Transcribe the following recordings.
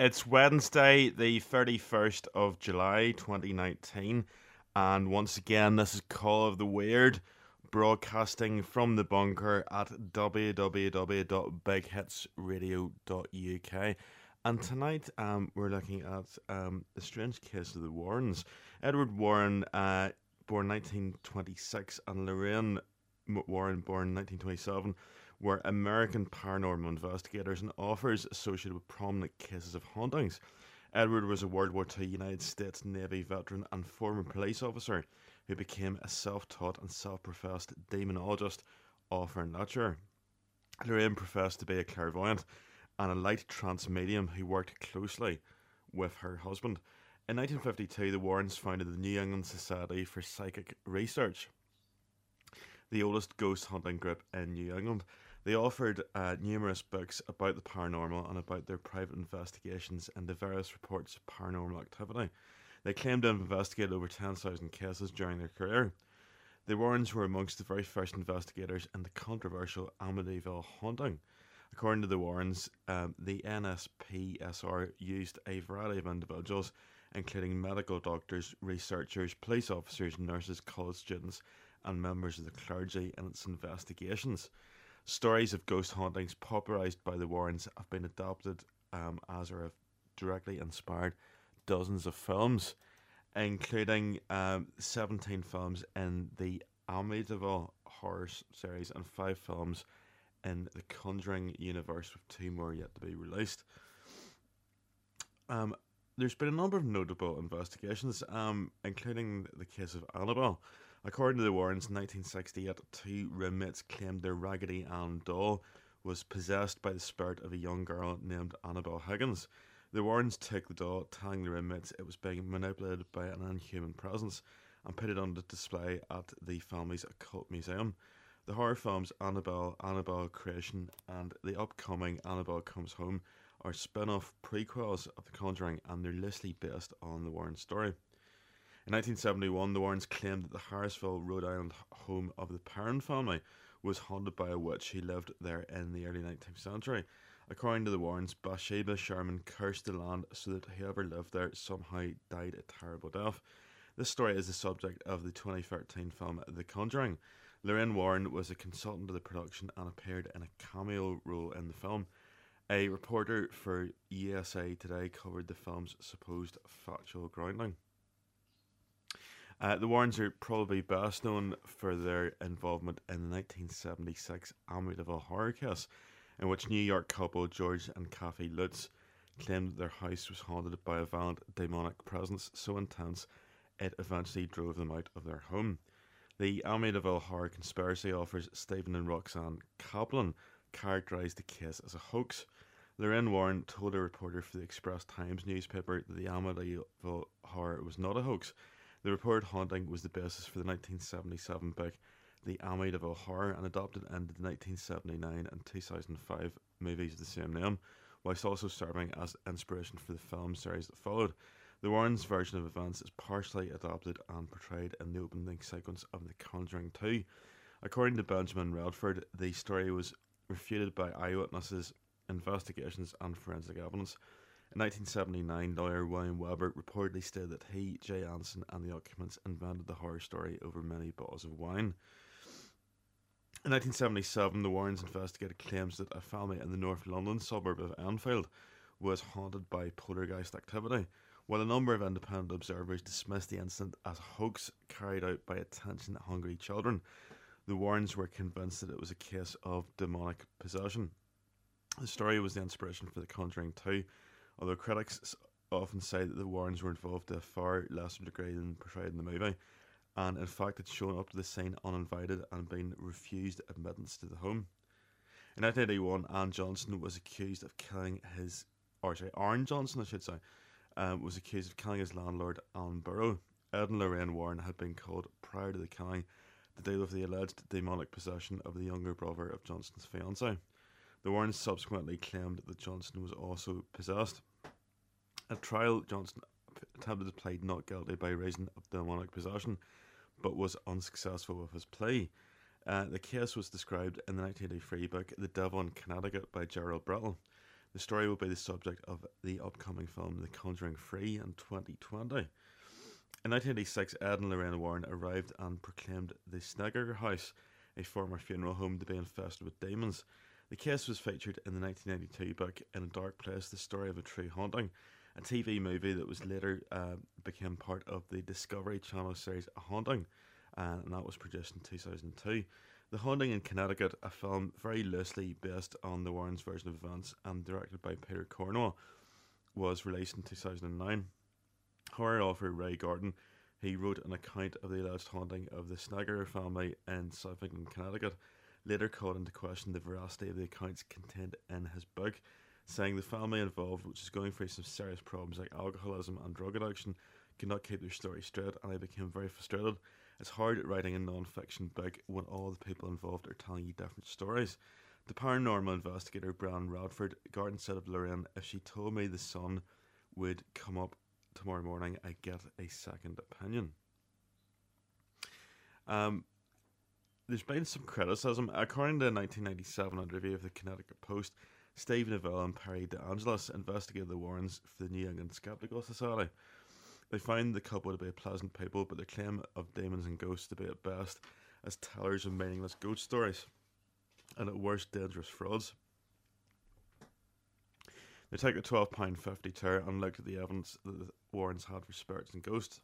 It's Wednesday, the 31st of July 2019, and once again, this is Call of the Weird, broadcasting from the bunker at www.bighitsradio.uk. And tonight, um, we're looking at um, the strange case of the Warrens. Edward Warren, uh, born 1926, and Lorraine Warren, born 1927 were American paranormal investigators and authors associated with prominent cases of hauntings. Edward was a World War II United States Navy veteran and former police officer who became a self taught and self professed demonologist, author, and lecturer. Lorraine professed to be a clairvoyant and a light trance medium who worked closely with her husband. In 1952, the Warrens founded the New England Society for Psychic Research, the oldest ghost hunting group in New England. They offered uh, numerous books about the paranormal and about their private investigations and the various reports of paranormal activity. They claimed to have investigated over 10,000 cases during their career. The Warrens were amongst the very first investigators in the controversial Amityville haunting. According to the Warrens, um, the NSPSR used a variety of individuals, including medical doctors, researchers, police officers, nurses, college students, and members of the clergy in its investigations. Stories of ghost hauntings popularised by the Warrens have been adopted um, as or have directly inspired dozens of films, including um, 17 films in the Amityville horror series and five films in the Conjuring universe, with two more yet to be released. Um, there's been a number of notable investigations, um, including the case of Annabelle. According to the Warrens, in 1968, two roommates claimed their Raggedy Ann doll was possessed by the spirit of a young girl named Annabelle Higgins. The Warrens took the doll, telling the roommates it was being manipulated by an inhuman presence, and put it on display at the family's occult museum. The horror films Annabelle, Annabelle Creation, and the upcoming Annabelle Comes Home are spin off prequels of The Conjuring, and they're loosely based on the Warren story. In 1971, the Warrens claimed that the Harrisville, Rhode Island home of the Perron family was haunted by a witch who lived there in the early 19th century. According to the Warrens, Bathsheba Sherman cursed the land so that whoever lived there somehow died a terrible death. This story is the subject of the 2013 film The Conjuring. Lorraine Warren was a consultant to the production and appeared in a cameo role in the film. A reporter for USA Today covered the film's supposed factual grounding. Uh, the Warrens are probably best known for their involvement in the 1976 Amityville horror case, in which New York couple George and Kathy Lutz claimed their house was haunted by a violent demonic presence so intense it eventually drove them out of their home. The Amityville horror conspiracy offers Stephen and Roxanne Kaplan characterized the case as a hoax. Lorraine Warren told a reporter for the Express Times newspaper that the Amityville horror was not a hoax the reported haunting was the basis for the 1977 book The Amityville of Horror and adopted into the 1979 and 2005 movies of the same name, whilst also serving as inspiration for the film series that followed. The Warrens' version of events is partially adopted and portrayed in the opening sequence of The Conjuring 2. According to Benjamin Radford, the story was refuted by eyewitnesses, investigations, and forensic evidence. In 1979, lawyer William Weber reportedly stated that he, Jay Anson, and the occupants invented the horror story over many bottles of wine. In 1977, the Warrens investigated claims that a family in the North London suburb of Enfield was haunted by poltergeist activity. While a number of independent observers dismissed the incident as a hoax carried out by attention hungry children, the Warrens were convinced that it was a case of demonic possession. The story was the inspiration for The Conjuring 2, although critics often say that the Warrens were involved to a far lesser degree than portrayed in the movie, and in fact had shown up to the scene uninvited and been refused admittance to the home. In 1981, Ann Johnson was accused of killing his, or sorry, Aaron Johnson, I should say, um, was accused of killing his landlord, Alan Burrow. Ed and Lorraine Warren had been called prior to the killing to deal with the alleged demonic possession of the younger brother of Johnson's fiancée. The Warrens subsequently claimed that Johnson was also possessed. At trial, Johnson attempted to plead not guilty by reason of demonic possession, but was unsuccessful with his plea. Uh, the case was described in the 1983 book The Devil in Connecticut by Gerald Brittle. The story will be the subject of the upcoming film The Conjuring 3 in 2020. In 1986, Ed and Lorraine Warren arrived and proclaimed the Snedeker House, a former funeral home, to be infested with demons. The case was featured in the 1992 book In a Dark Place, The Story of a True Haunting, a TV movie that was later uh, became part of the Discovery Channel series Haunting, uh, and that was produced in 2002. The Haunting in Connecticut, a film very loosely based on the Warrens' version of events and directed by Peter Cornwell, was released in 2009. Horror author Ray Garton he wrote an account of the alleged haunting of the Snedeker family in England, Connecticut, later called into question the veracity of the accounts contained in his book, saying the family involved, which is going through some serious problems like alcoholism and drug addiction, could not keep their story straight, and I became very frustrated. It's hard writing a non fiction book when all the people involved are telling you different stories. The paranormal investigator Brian Radford, Garton said of Lorraine, if she told me the sun would come up tomorrow morning, I get a second opinion. Um, there's been some criticism. According to a 1997 interview of the Connecticut Post, Steve Novella and Perry DeAngelis investigated the Warrens for the New England Skeptical Society. They found the couple to be pleasant people, but their claim of demons and ghosts to be at best as tellers of meaningless ghost stories, and at worst dangerous frauds. They took a £12.50 tour and looked at the evidence that the Warrens had for spirits and ghosts.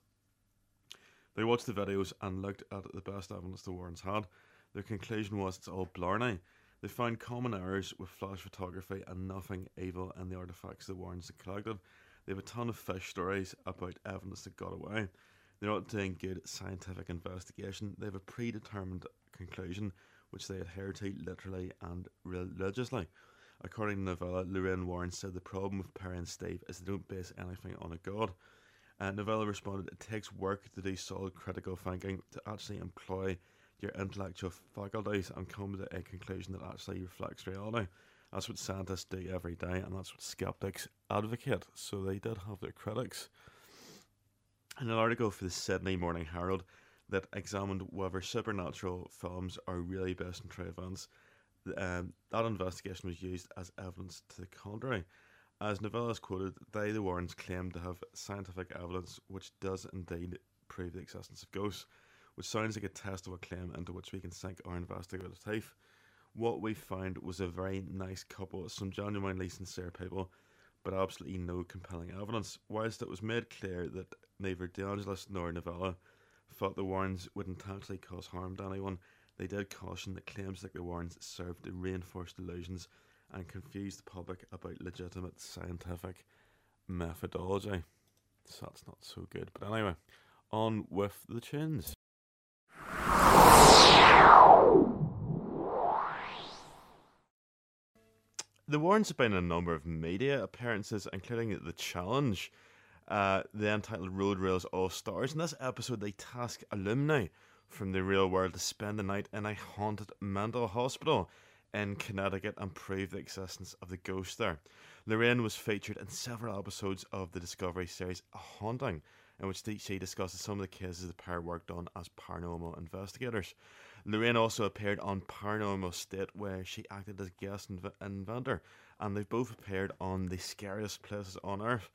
They watched the videos and looked at the best evidence the Warrens had. Their conclusion was it's all blarney. They found common errors with flash photography and nothing evil in the artifacts the Warrens had collected. They have a ton of fish stories about evidence that got away. They're not doing good scientific investigation. They have a predetermined conclusion which they adhere to literally and religiously. According to Novella, Lorraine Warren said the problem with Perry and Steve is they don't base anything on a god. And Novella responded, It takes work to do solid critical thinking, to actually employ your intellectual faculties and come to a conclusion that actually reflects reality. That's what scientists do every day, and that's what skeptics advocate. So they did have their critics. In an article for the Sydney Morning Herald that examined whether supernatural films are really based on true events, um, that investigation was used as evidence to the contrary. As Novella's quoted, they, the Warrens, claim to have scientific evidence which does indeed prove the existence of ghosts, which sounds like a testable claim into which we can sink our investigative teeth. What we found was a very nice couple, some genuinely sincere people, but absolutely no compelling evidence. Whilst it was made clear that neither DeAngelis nor Novella thought the Warrens would intentionally cause harm to anyone, they did caution that claims like the Warrens served to reinforce delusions and confuse the public about legitimate scientific methodology. So that's not so good. But anyway, on with the tunes. The Warrens have been in a number of media appearances, including The Challenge, uh, the entitled Road Rules All Stars. In this episode, they task alumni from the real world to spend the night in a haunted mental hospital in Connecticut and prove the existence of the ghost there. Lorraine was featured in several episodes of the Discovery series A Haunting, in which she discusses some of the cases the pair worked on as paranormal investigators. Lorraine also appeared on Paranormal State, where she acted as guest inv- inventor, and they've both appeared on The Scariest Places on Earth.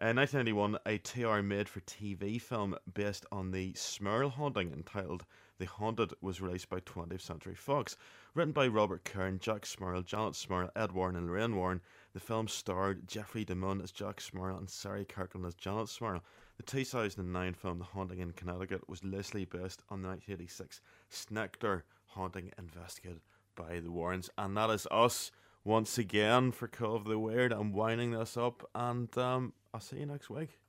Uh, In 1991, a two hour made for TV film based on the Smurl haunting entitled The Haunted was released by 20th Century Fox. Written by Robert Kern, Jack Smurl, Janet Smurl, Ed Warren, and Lorraine Warren, the film starred Jeffrey DeMunn as Jack Smurl and Sari Kirkland as Janet Smurl. The 2009 film The Haunting in Connecticut was loosely based on the 1986 Snedeker haunting investigated by the Warrens, and that is us once again for Call of the Weird. I'm winding this up, and um, I'll see you next week.